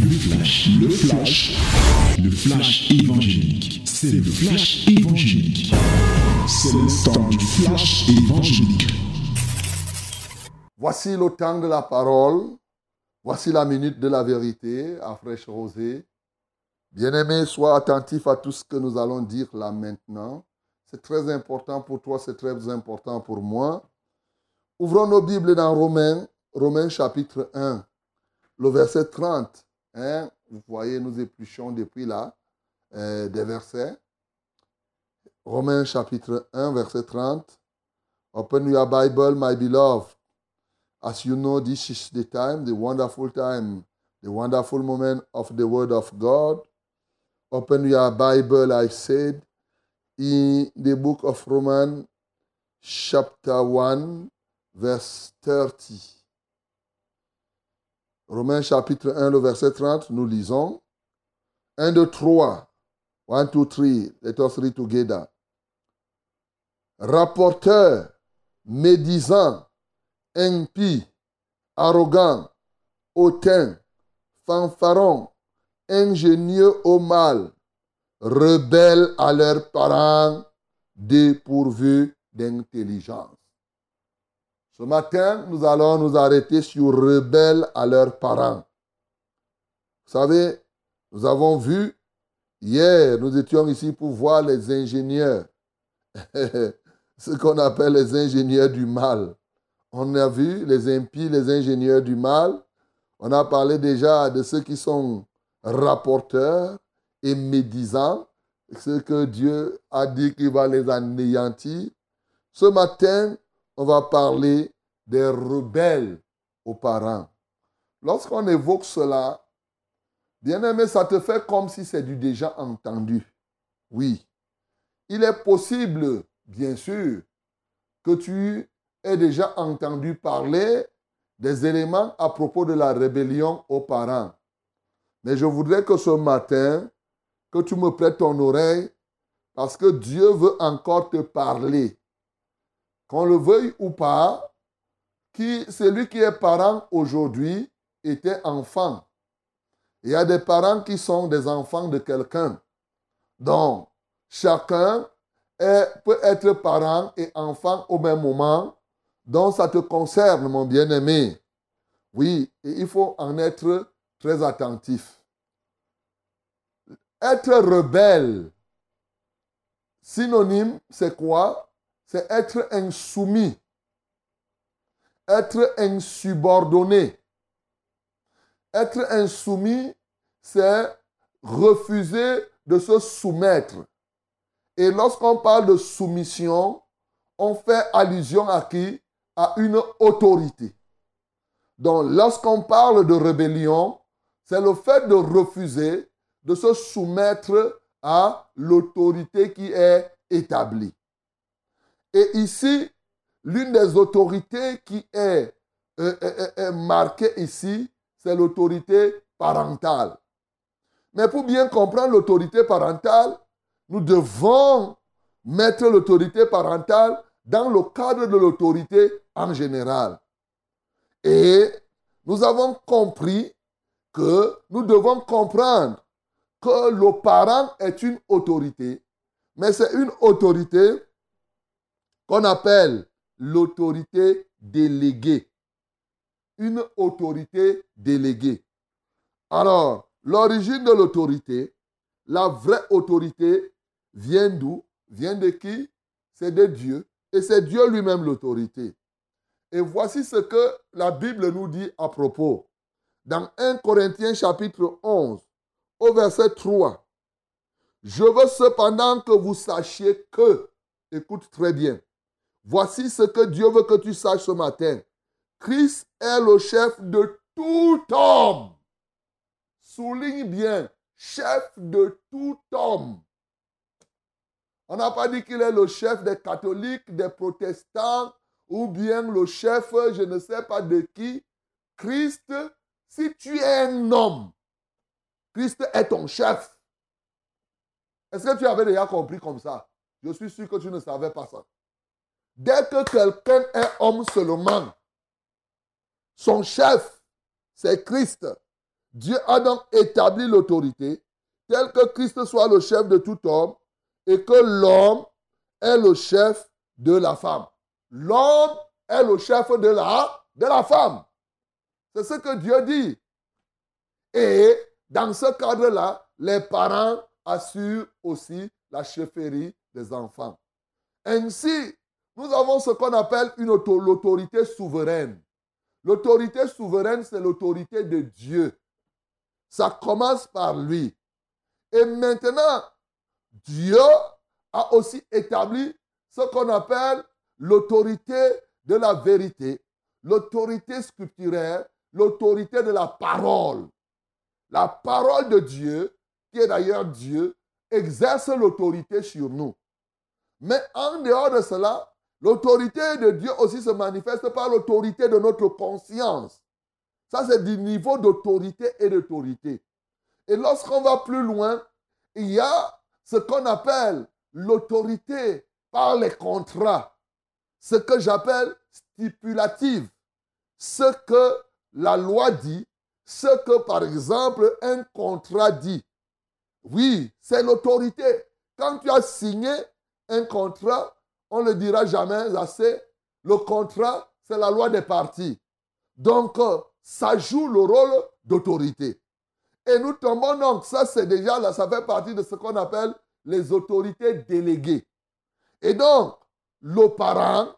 Le flash, le flash, le flash évangélique. C'est le flash évangélique. C'est le temps du flash évangélique. Voici le temps de la parole. Voici la minute de la vérité à fraîche rosée. Bien-aimé, sois attentif à tout ce que nous allons dire là maintenant. C'est très important pour toi, c'est très important pour moi. Ouvrons nos Bibles dans Romains, Romains chapitre 1, le verset 30. Hein, vous voyez, nous épluchons depuis là euh, des versets. Romains chapitre 1, verset 30. Open your Bible, my beloved. As you know, this is the time, the wonderful time, the wonderful moment of the Word of God. Open your Bible, I said, in the book of Romans, chapter 1, verse 30. Romains chapitre 1, le verset 30, nous lisons. 1, 2, 3. 1, 2, 3. Let us read together. Rapporteur, médisant, impie, arrogant, hautain, fanfaron, ingénieux au mal, rebelles à leurs parents, dépourvus d'intelligence. Ce matin, nous allons nous arrêter sur rebelles à leurs parents. Vous savez, nous avons vu, hier, nous étions ici pour voir les ingénieurs, ce qu'on appelle les ingénieurs du mal. On a vu les impies, les ingénieurs du mal. On a parlé déjà de ceux qui sont rapporteurs et médisants, ce que Dieu a dit qu'il va les anéantir. Ce matin, on va parler des rebelles aux parents. Lorsqu'on évoque cela, bien aimé, ça te fait comme si c'est du déjà entendu. Oui. Il est possible, bien sûr, que tu aies déjà entendu parler des éléments à propos de la rébellion aux parents. Mais je voudrais que ce matin, que tu me prêtes ton oreille, parce que Dieu veut encore te parler. Qu'on le veuille ou pas, qui, celui qui est parent aujourd'hui était enfant. Il y a des parents qui sont des enfants de quelqu'un. Donc, chacun peut être parent et enfant au même moment. Donc, ça te concerne, mon bien-aimé. Oui, et il faut en être très attentif. Être rebelle, synonyme, c'est quoi? C'est être insoumis, être insubordonné. Être insoumis, c'est refuser de se soumettre. Et lorsqu'on parle de soumission, on fait allusion à qui? À une autorité. Donc lorsqu'on parle de rébellion, c'est le fait de refuser de se soumettre à l'autorité qui est établie. Et ici, l'une des autorités qui est, marquée ici, c'est l'autorité parentale. Mais pour bien comprendre l'autorité parentale, nous devons mettre l'autorité parentale dans le cadre de l'autorité en général. Et nous avons compris que nous devons comprendre que le parent est une autorité, mais c'est une autorité qu'on appelle l'autorité déléguée. Une autorité déléguée. Alors, l'origine de l'autorité, la vraie autorité, vient d'où? Vient de qui? C'est de Dieu. Et c'est Dieu lui-même l'autorité. Et voici ce que la Bible nous dit à propos. Dans 1 Corinthiens chapitre 11, au verset 3. Je veux cependant que vous sachiez que, écoute très bien, voici ce que Dieu veut que tu saches ce matin. Christ est le chef de tout homme. Souligne bien, chef de tout homme. On n'a pas dit qu'il est le chef des catholiques, des protestants, ou bien le chef, je ne sais pas de qui. Christ, si tu es un homme, Christ est ton chef. Est-ce que tu avais déjà compris comme ça? Je suis sûr que tu ne savais pas ça. Dès que quelqu'un est homme seulement, son chef, c'est Christ. Dieu a donc établi l'autorité tel que Christ soit le chef de tout homme et que l'homme est le chef de la femme. L'homme est le chef de la, de la femme. C'est ce que Dieu dit. Et dans ce cadre-là, les parents assurent aussi la chefferie des enfants. Ainsi, nous avons ce qu'on appelle une l'autorité souveraine. L'autorité souveraine, c'est l'autorité de Dieu. Ça commence par lui. Et maintenant, Dieu a aussi établi ce qu'on appelle l'autorité de la vérité, l'autorité scripturaire, l'autorité de la parole. La parole de Dieu, qui est d'ailleurs Dieu, exerce l'autorité sur nous. Mais en dehors de cela, l'autorité de Dieu aussi se manifeste par l'autorité de notre conscience. Ça, c'est du niveau d'autorité et d'autorité. Et lorsqu'on va plus loin, il y a ce qu'on appelle l'autorité par les contrats. Ce que j'appelle stipulative. Ce que la loi dit, ce que par exemple un contrat dit. Oui, c'est l'autorité. Quand tu as signé un contrat, on ne dira jamais assez. Le contrat, c'est la loi des parties. Donc, ça joue le rôle d'autorité. Et nous tombons donc, ça c'est déjà là, ça fait partie de ce qu'on appelle les autorités déléguées. Et donc, le parent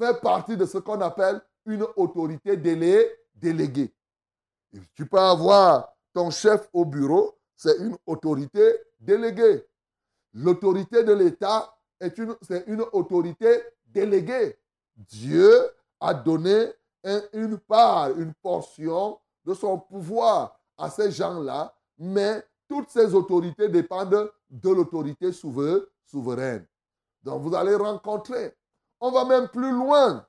fait partie de ce qu'on appelle une autorité déléguée. tu peux avoir ton chef au bureau, c'est une autorité déléguée. L'autorité de l'État c'est une autorité déléguée. Dieu a donné une part, une portion de son pouvoir à ces gens-là, mais toutes ces autorités dépendent de l'autorité souveraine. Donc vous allez rencontrer. On va même plus loin.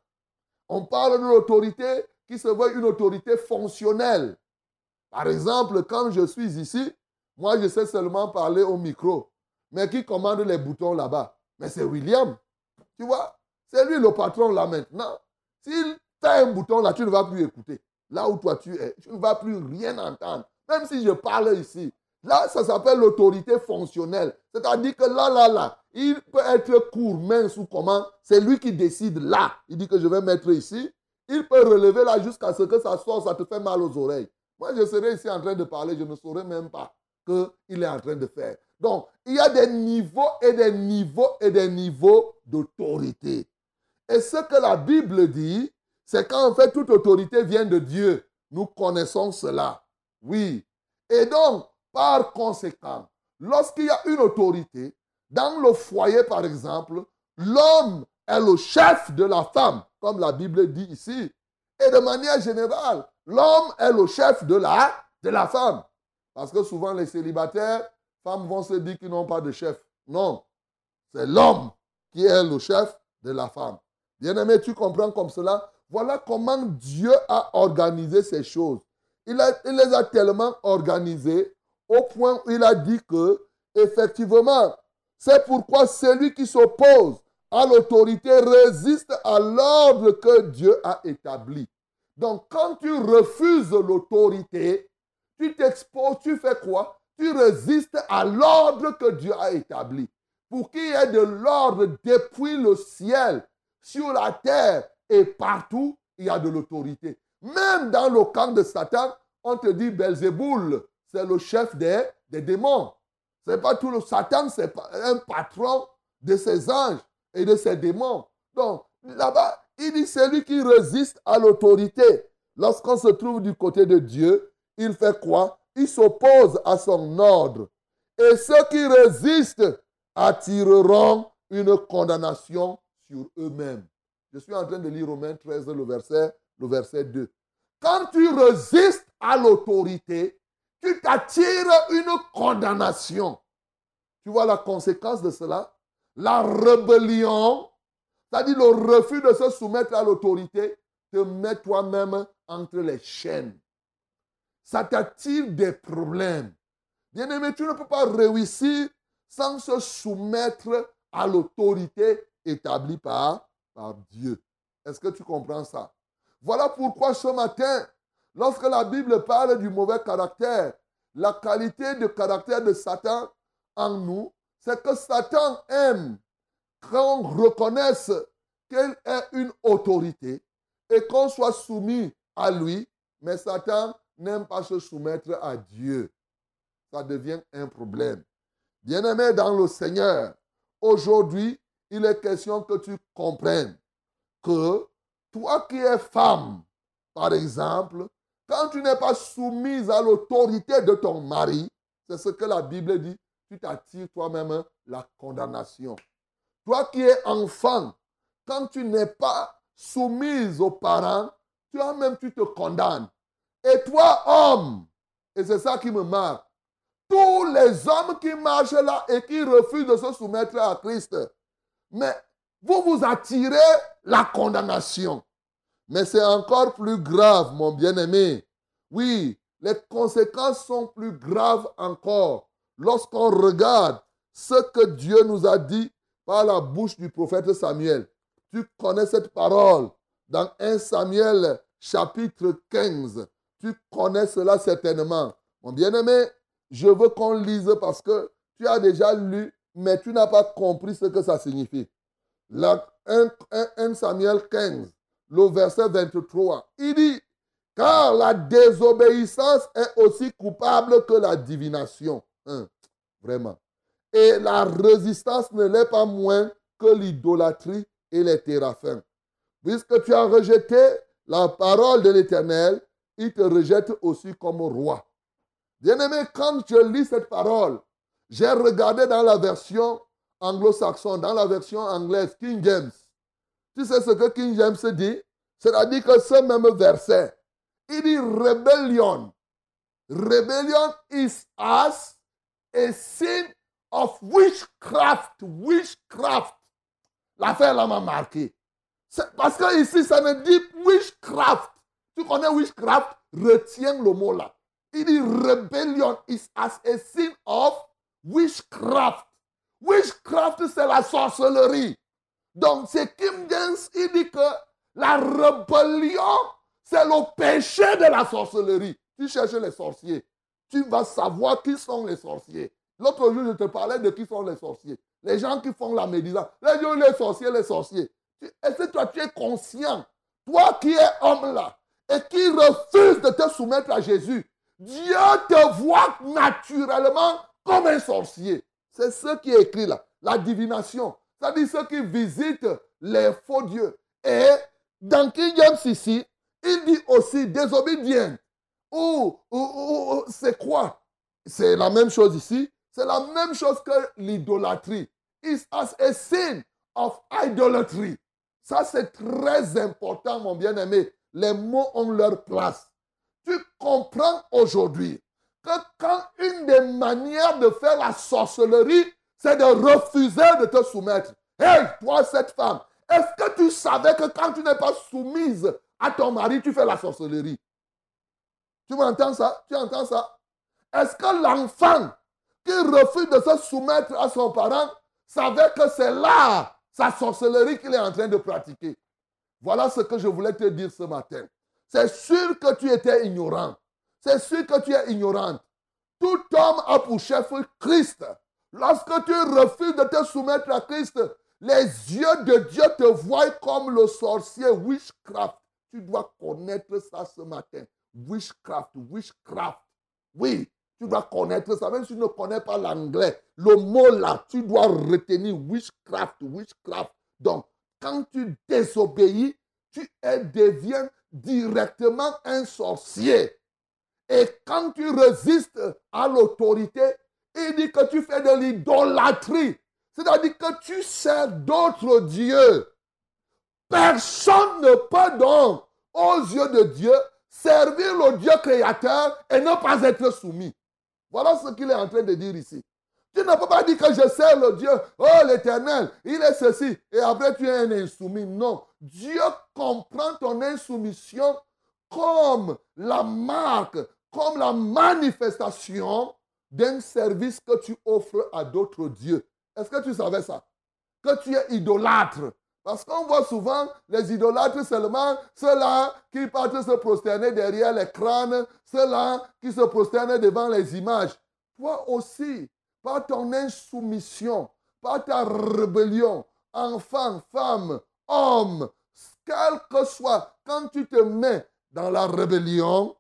On parle de l'autorité qui se veut une autorité fonctionnelle. Par exemple, quand je suis ici, moi je sais seulement parler au micro. Mais qui commande les boutons là-bas Mais c'est William. Tu vois C'est lui le patron là maintenant. S'il fait un bouton là, tu ne vas plus écouter là où toi tu es. Tu ne vas plus rien entendre. Même si je parle ici. Là, ça s'appelle l'autorité fonctionnelle. C'est-à-dire que là, là, là, il peut être court, mince ou comment. C'est lui qui décide là. Il dit que je vais mettre ici. Il peut relever là jusqu'à ce que ça sorte, ça te fait mal aux oreilles. Moi, je serais ici en train de parler, je ne saurais même pas qu'il est en train de faire. Donc, il y a des niveaux et des niveaux et des niveaux d'autorité. Et ce que la Bible dit, c'est qu'en fait, toute autorité vient de Dieu. Nous connaissons cela. Oui. Et donc, par conséquent, lorsqu'il y a une autorité, dans le foyer, par exemple, l'homme est le chef de la femme, comme la Bible dit ici. Et de manière générale, l'homme est le chef de la, de la femme. Parce que souvent, les célibataires, femmes vont se dire qu'ils n'ont pas de chef. Non, c'est l'homme qui est le chef de la femme. Bien-aimé, tu comprends comme cela? Voilà comment Dieu a organisé ces choses. Il, les a tellement organisées au point où il a dit que, effectivement, c'est pourquoi celui qui s'oppose à l'autorité résiste à l'ordre que Dieu a établi. Donc, quand tu refuses l'autorité, tu t'exposes, tu fais quoi? Tu résistes à l'ordre que Dieu a établi. Pour qu'il y ait de l'ordre depuis le ciel, sur la terre et partout, il y a de l'autorité. Même dans le camp de Satan, on te dit Belzéboul, c'est le chef des, des démons. C'est pas tout le Satan, c'est un patron de ses anges et de ses démons. Donc, là-bas, il dit celui qui résiste à l'autorité. Lorsqu'on se trouve du côté de Dieu, il fait quoi? Il s'oppose à son ordre. Et ceux qui résistent attireront une condamnation sur eux-mêmes. Je suis en train de lire Romains 13, le verset, le verset 2. Quand tu résistes à l'autorité, tu t'attires une condamnation. Tu vois la conséquence de cela? La rébellion, c'est-à-dire le refus de se soumettre à l'autorité, te met toi-même entre les chaînes. Ça t'attire des problèmes. Bien-aimé, tu ne peux pas réussir sans se soumettre à l'autorité établie par Dieu. Est-ce que tu comprends ça? Voilà pourquoi ce matin, Lorsque la Bible parle du mauvais caractère, la qualité de caractère de Satan en nous, c'est que Satan aime qu'on reconnaisse qu'il est une autorité et qu'on soit soumis à lui, mais Satan n'aime pas se soumettre à Dieu. Ça devient un problème. Bien-aimé dans le Seigneur, aujourd'hui, il est question que tu comprennes que toi qui es femme, par exemple, quand tu n'es pas soumise à l'autorité de ton mari, c'est ce que la Bible dit, tu t'attires toi-même la condamnation. Toi qui es enfant, quand tu n'es pas soumise aux parents, toi-même tu te condamnes. Et toi, homme, et c'est ça qui me marque, tous les hommes qui marchent là et qui refusent de se soumettre à Christ, mais vous vous attirez la condamnation. Mais c'est encore plus grave, mon bien-aimé. Oui, les conséquences sont plus graves encore lorsqu'on regarde ce que Dieu nous a dit par la bouche du prophète Samuel. Tu connais cette parole dans 1 Samuel chapitre 15. Tu connais cela certainement. Mon bien-aimé, je veux qu'on lise parce que tu as déjà lu, mais tu n'as pas compris ce que ça signifie. 1, Samuel 15, le verset 23, il dit, car la désobéissance est aussi coupable que la divination. Hein, vraiment. Et la résistance ne l'est pas moins que l'idolâtrie et les téraphins. Puisque tu as rejeté la parole de l'Éternel, il te rejette aussi comme roi. Bien-aimé, quand je lis cette parole, j'ai regardé dans la version anglo-saxonne, dans la version anglaise, King James. Tu sais ce que King James dit? C'est-à-dire que ce même verset, il dit rebellion. Rebellion is as a sin of witchcraft. Witchcraft. L'affaire là m'a marqué. Parce que ici, ça ne dit witchcraft. Tu connais witchcraft? Retiens le mot là. Il dit rebellion is as a sin of witchcraft. Witchcraft, c'est la sorcellerie. Donc, c'est Kim James, il dit que la rébellion, c'est le péché de la sorcellerie. Tu cherches les sorciers. Tu vas savoir qui sont les sorciers. L'autre jour, je te parlais de qui sont les sorciers. Les gens qui font la médisance. Les gens, les sorciers, les sorciers. Est-ce que toi, tu es conscient, toi qui es homme là, et qui refuse de te soumettre à Jésus, Dieu te voit naturellement comme un sorcier. C'est ce qui est écrit là. La divination. C'est-à-dire ceux qui visitent les faux dieux. Et dans King James ici, il dit aussi désobédience. Ou, ou, c'est quoi? C'est la même chose ici. C'est la même chose que l'idolâtrie. It's as a sin of idolatry. Ça, c'est très important, mon bien-aimé. Les mots ont leur place. Tu comprends aujourd'hui que quand une des manières de faire la sorcellerie, c'est de refuser de te soumettre. Hey, toi, cette femme, est-ce que tu savais que quand tu n'es pas soumise à ton mari, tu fais la sorcellerie? Tu m'entends ça? Tu entends ça? Est-ce que l'enfant qui refuse de se soumettre à son parent savait que c'est là sa sorcellerie qu'il est en train de pratiquer? Voilà ce que je voulais te dire ce matin. C'est sûr que tu étais ignorant. C'est sûr que tu es ignorante. Tout homme a pour chef Christ. Lorsque tu refuses de te soumettre à Christ, les yeux de Dieu te voient comme le sorcier witchcraft. Tu dois connaître ça ce matin. Witchcraft, witchcraft. Oui, tu dois connaître ça. Même si tu ne connais pas l'anglais, le mot là, tu dois retenir witchcraft, witchcraft. Donc, quand tu désobéis, tu deviens directement un sorcier. Et quand tu résistes à l'autorité, il dit que tu fais de l'idolâtrie. C'est-à-dire que tu sers d'autres dieux. Personne ne peut donc, aux yeux de Dieu, servir le Dieu créateur et ne pas être soumis. Voilà ce qu'il est en train de dire ici. Tu ne peux pas dire que je sers le Dieu, oh l'éternel, il est ceci, et après tu es un insoumis. Non, Dieu comprend ton insoumission comme la marque, comme la manifestation d'un service que tu offres à d'autres dieux. Est-ce que tu savais ça? Que tu es idolâtre. Parce qu'on voit souvent les idolâtres seulement, ceux-là qui partent se prosterner derrière les crânes, ceux-là qui se prosternent devant les images. Toi aussi, par ton insoumission, par ta rébellion, enfant, femme, homme, quel que soit, quand tu te mets dans la rébellion,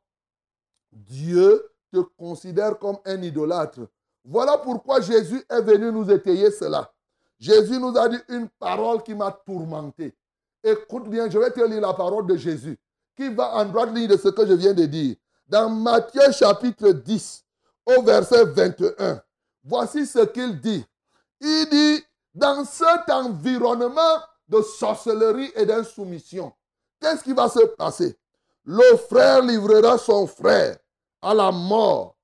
Dieu te considère comme un idolâtre. Voilà pourquoi Jésus est venu nous étayer cela. Jésus nous a dit une parole qui m'a tourmenté. Écoute bien, je vais te lire la parole de Jésus, qui va en droite ligne de ce que je viens de dire. Dans Matthieu chapitre 10, au verset 21, voici ce qu'il dit. Il dit, dans cet environnement de sorcellerie et d'insoumission, qu'est-ce qui va se passer? Le frère livrera son frère à la mort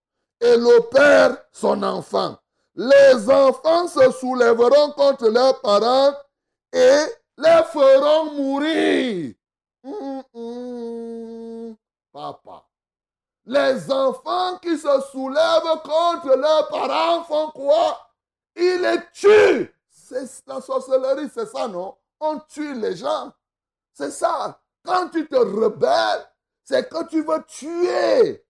et le père son enfant. Les enfants se soulèveront contre leurs parents et les feront mourir. Hum, hum. Papa. Les enfants qui se soulèvent contre leurs parents font quoi? Ils les tuent. C'est la sorcellerie, c'est ça, non? On tue les gens. C'est ça. Quand tu te rebelles, c'est que tu veux tuer.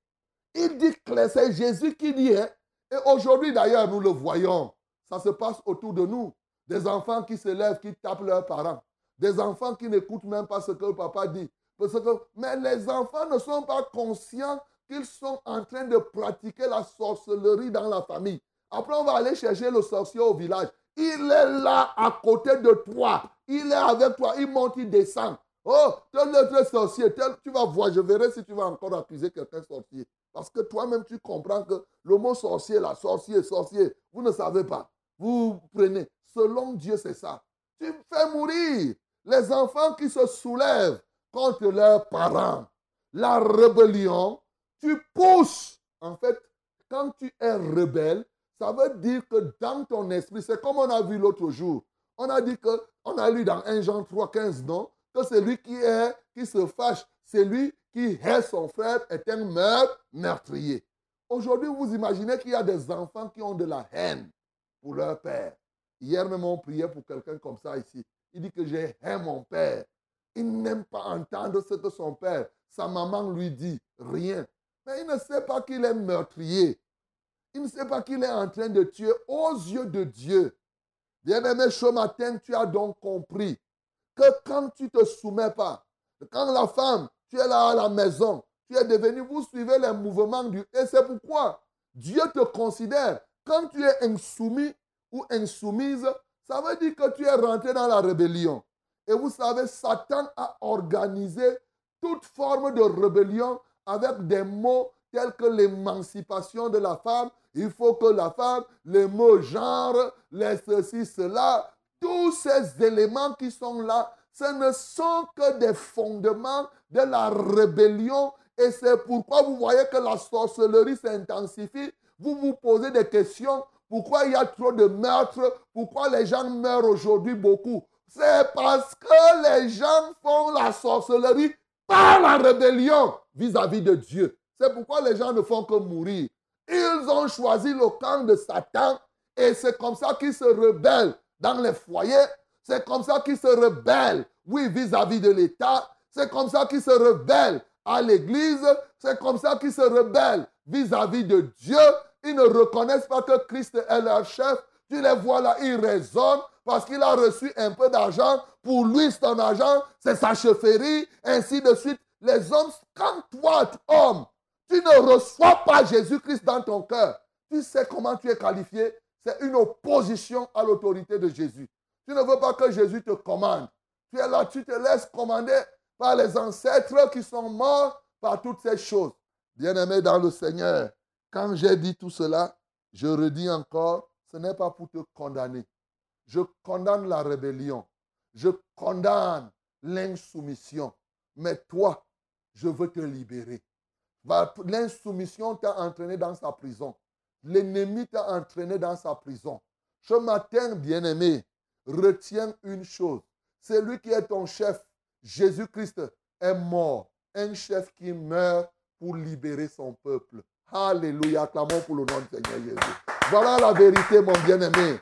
Il dit que c'est Jésus qui dit. Hein? Et aujourd'hui, d'ailleurs, nous le voyons. Ça se passe autour de nous. Des enfants qui se lèvent, qui tapent leurs parents. Des enfants qui n'écoutent même pas ce que le papa dit. Parce que, mais les enfants ne sont pas conscients qu'ils sont en train de pratiquer la sorcellerie dans la famille. Après, on va aller chercher le sorcier au village. Il est là à côté de toi. Il est avec toi. Il monte, il descend. Oh, tel autre sorcier, tu vas voir, je verrai si tu vas encore accuser quelqu'un sorcier. Parce que toi-même, tu comprends que le mot sorcier, la sorcier, sorcier, vous ne savez pas. Vous prenez. Selon Dieu, c'est ça. Tu fais mourir les enfants qui se soulèvent contre leurs parents. La rébellion, tu pousses. En fait, quand tu es rebelle, ça veut dire que dans ton esprit, c'est comme on a vu l'autre jour. On a dit que, on a lu dans 1 Jean 3, 15, non? Que celui qui est, qui se fâche, celui qui hait son frère est un meurtrier. Aujourd'hui, vous imaginez qu'il y a des enfants qui ont de la haine pour leur père. Hier même, on priait pour quelqu'un comme ça ici. Il dit que j'ai haine mon père. Il n'aime pas entendre ce que son père, sa maman lui dit. Rien. Mais il ne sait pas qu'il est meurtrier. Il ne sait pas qu'il est en train de tuer aux yeux de Dieu. Bien-aimé, ce matin, tu as donc compris que quand tu ne te soumets pas, quand la femme, tu es là à la maison, tu es devenu, vous suivez les mouvements du... Et c'est pourquoi Dieu te considère, quand tu es insoumis ou insoumise, ça veut dire que tu es rentré dans la rébellion. Et vous savez, Satan a organisé toute forme de rébellion avec des mots tels que l'émancipation de la femme. Il faut que la femme, les mots genre, les ceci, cela, tous ces éléments qui sont là, ce ne sont que des fondements de la rébellion. Et c'est pourquoi vous voyez que la sorcellerie s'intensifie. Vous vous posez des questions. Pourquoi il y a trop de meurtres? Pourquoi les gens meurent aujourd'hui beaucoup? C'est parce que les gens font la sorcellerie par la rébellion vis-à-vis -vis de Dieu. C'est pourquoi les gens ne font que mourir. Ils ont choisi le camp de Satan et c'est comme ça qu'ils se rebellent dans les foyers. C'est comme ça qu'ils se rebellent, oui, vis-à-vis de l'État. C'est comme ça qu'ils se rebellent à l'Église. C'est comme ça qu'ils se rebellent vis-à-vis de Dieu. Ils ne reconnaissent pas que Christ est leur chef. Tu les vois là, ils raisonnent parce qu'il a reçu un peu d'argent. Pour lui, c'est un argent, c'est sa chefferie, ainsi de suite. Les hommes, quand toi, homme, tu ne reçois pas Jésus-Christ dans ton cœur, tu sais comment tu es qualifié c'est une opposition à l'autorité de Jésus. Tu ne veux pas que Jésus te commande. Tu es là, tu te laisses commander par les ancêtres qui sont morts par toutes ces choses. Bien-aimé dans le Seigneur, quand j'ai dit tout cela, je redis encore, ce n'est pas pour te condamner. Je condamne la rébellion. Je condamne l'insoumission. Mais toi, je veux te libérer. L'insoumission t'a entraîné dans sa prison. L'ennemi t'a entraîné dans sa prison. Ce matin, bien-aimé, retiens une chose. C'est lui qui est ton chef, Jésus-Christ, est mort. Un chef qui meurt pour libérer son peuple. Alléluia. Clamons pour le nom du Seigneur Jésus. Voilà la vérité, mon bien-aimé.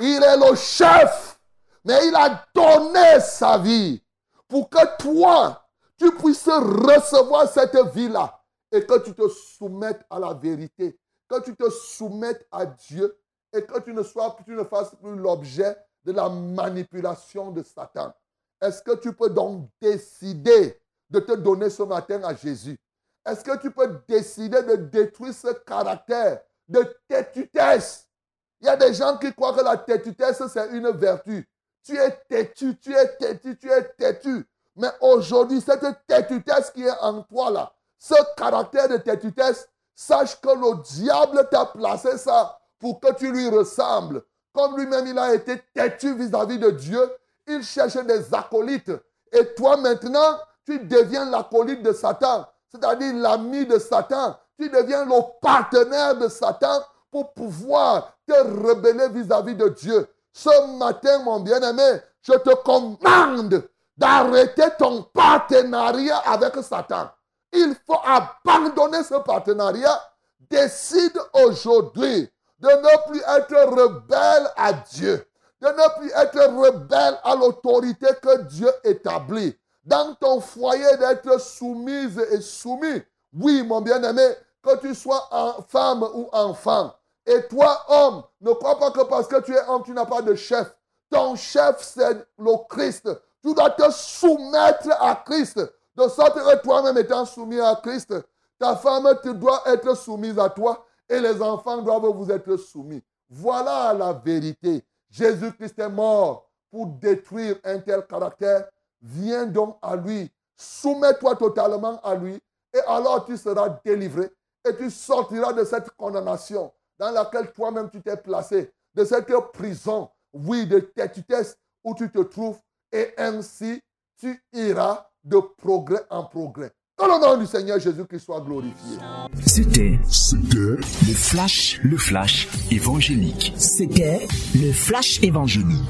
Il est le chef Mais il a donné sa vie pour que toi, tu puisses recevoir cette vie-là et que tu te soumettes à la vérité, que tu te soumettes à Dieu et que tu ne, sois, fasses plus l'objet de la manipulation de Satan. Est-ce que tu peux donc décider de te donner ce matin à Jésus? Est-ce que tu peux décider de détruire ce caractère de têtutesse Il y a des gens qui croient que la têtutesse, c'est une vertu. Tu es têtu, tu es têtu, tu es têtu. Mais aujourd'hui, cette têtutesse qui est en toi là, ce caractère de têtutesse, sache que le diable t'a placé ça pour que tu lui ressembles. Comme lui-même, il a été têtu vis-à-vis de Dieu, il cherche des acolytes. Et toi maintenant, tu deviens l'acolyte de Satan, c'est-à-dire l'ami de Satan. Tu deviens le partenaire de Satan pour pouvoir te rebeller vis-à-vis de Dieu. Ce matin, mon bien-aimé, je te commande d'arrêter ton partenariat avec Satan. Il faut abandonner ce partenariat. Décide aujourd'hui de ne plus être rebelle à Dieu, de ne plus être rebelle à l'autorité que Dieu établit. Dans ton foyer, d'être soumise et soumis. Oui, mon bien-aimé, que tu sois femme ou enfant. Et toi, homme, ne crois pas que parce que tu es homme, tu n'as pas de chef. Ton chef, c'est le Christ. Tu dois te soumettre à Christ. De sorte que toi-même étant soumis à Christ, ta femme te doit être soumise à toi et les enfants doivent vous être soumis. Voilà la vérité. Jésus-Christ est mort pour détruire un tel caractère. Viens donc à lui. Soumets-toi totalement à lui et alors tu seras délivré et tu sortiras de cette condamnation dans laquelle toi-même tu t'es placé, de cette prison, oui, de têtutesse où tu te trouves et ainsi tu iras de progrès en progrès. Que le nom du Seigneur Jésus-Christ soit glorifié. C'était, le flash, le flash évangélique. C'était le flash évangélique.